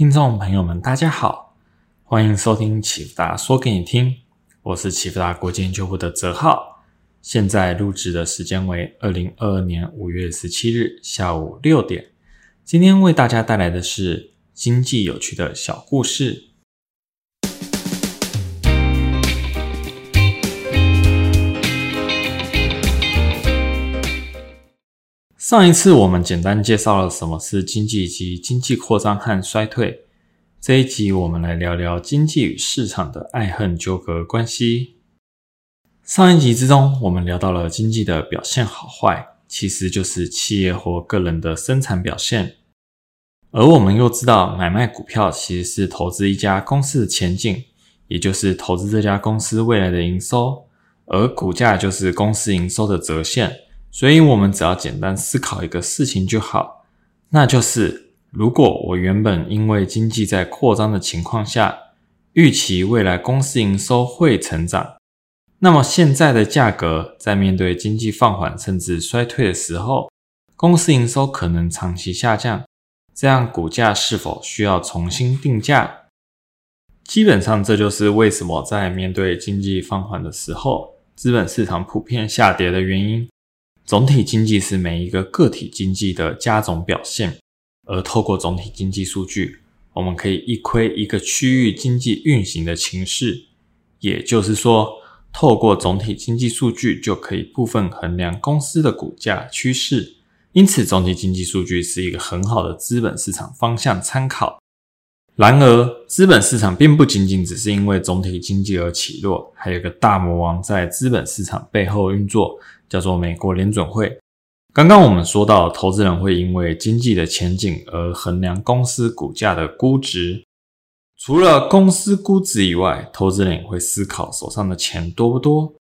听众朋友们，大家好，欢迎收听启福达说给你听，我是启福达国际研究部的泽浩。现在录制的时间为二零二二年五月十七日下午六点。今天为大家带来的是经济有趣的小故事。上一次我们简单介绍了什么是经济及经济扩张和衰退。这一集我们来聊聊经济与市场的爱恨纠葛关系。上一集之中，我们聊到了经济的表现好坏，其实就是企业或个人的生产表现。而我们又知道，买卖股票其实是投资一家公司的前景，也就是投资这家公司未来的营收，而股价就是公司营收的折现。所以，我们只要简单思考一个事情就好，那就是，如果我原本因为经济在扩张的情况下，预期未来公司营收会成长，那么现在的价格在面对经济放缓甚至衰退的时候，公司营收可能长期下降，这样股价是否需要重新定价？基本上，这就是为什么在面对经济放缓的时候，资本市场普遍下跌的原因。总体经济是每一个个体经济的加总表现，而透过总体经济数据，我们可以一窥一个区域经济运行的情势。也就是说，透过总体经济数据就可以部分衡量公司的股价趋势。因此，总体经济数据是一个很好的资本市场方向参考。然而，资本市场并不仅仅只是因为总体经济而起落，还有个大魔王在资本市场背后运作。叫做美国联准会。刚刚我们说到，投资人会因为经济的前景而衡量公司股价的估值。除了公司估值以外，投资人也会思考手上的钱多不多。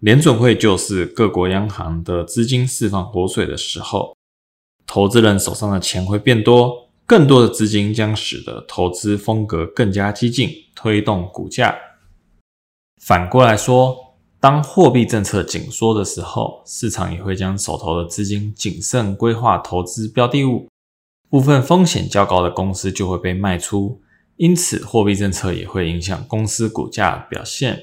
联准会就是各国央行的资金释放活水的时候，投资人手上的钱会变多，更多的资金将使得投资风格更加激进，推动股价。反过来说。当货币政策紧缩的时候，市场也会将手头的资金谨慎规划投资标的物，部分风险较高的公司就会被卖出，因此货币政策也会影响公司股价表现。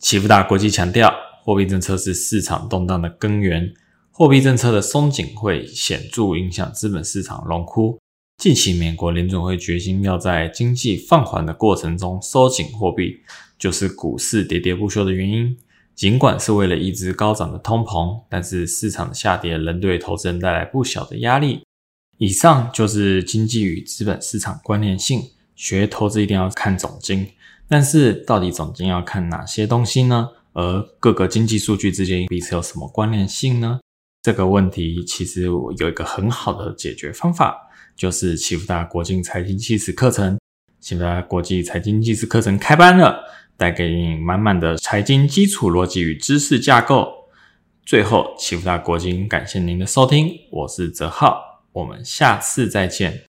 启福达国际强调，货币政策是市场动荡的根源，货币政策的松紧会显著影响资本市场荣枯。近期美国联准会决心要在经济放缓的过程中收紧货币。就是股市喋喋不休的原因。尽管是为了抑制高涨的通膨，但是市场的下跌仍对投资人带来不小的压力。以上就是经济与资本市场关联性。学投资一定要看总经，但是到底总经要看哪些东西呢？而各个经济数据之间彼此有什么关联性呢？这个问题其实我有一个很好的解决方法，就是启福大国际财经纪实课程。启福大国际财经纪实课程开班了。带给你满满的财经基础逻辑与知识架构。最后，启福大国金感谢您的收听，我是泽浩，我们下次再见。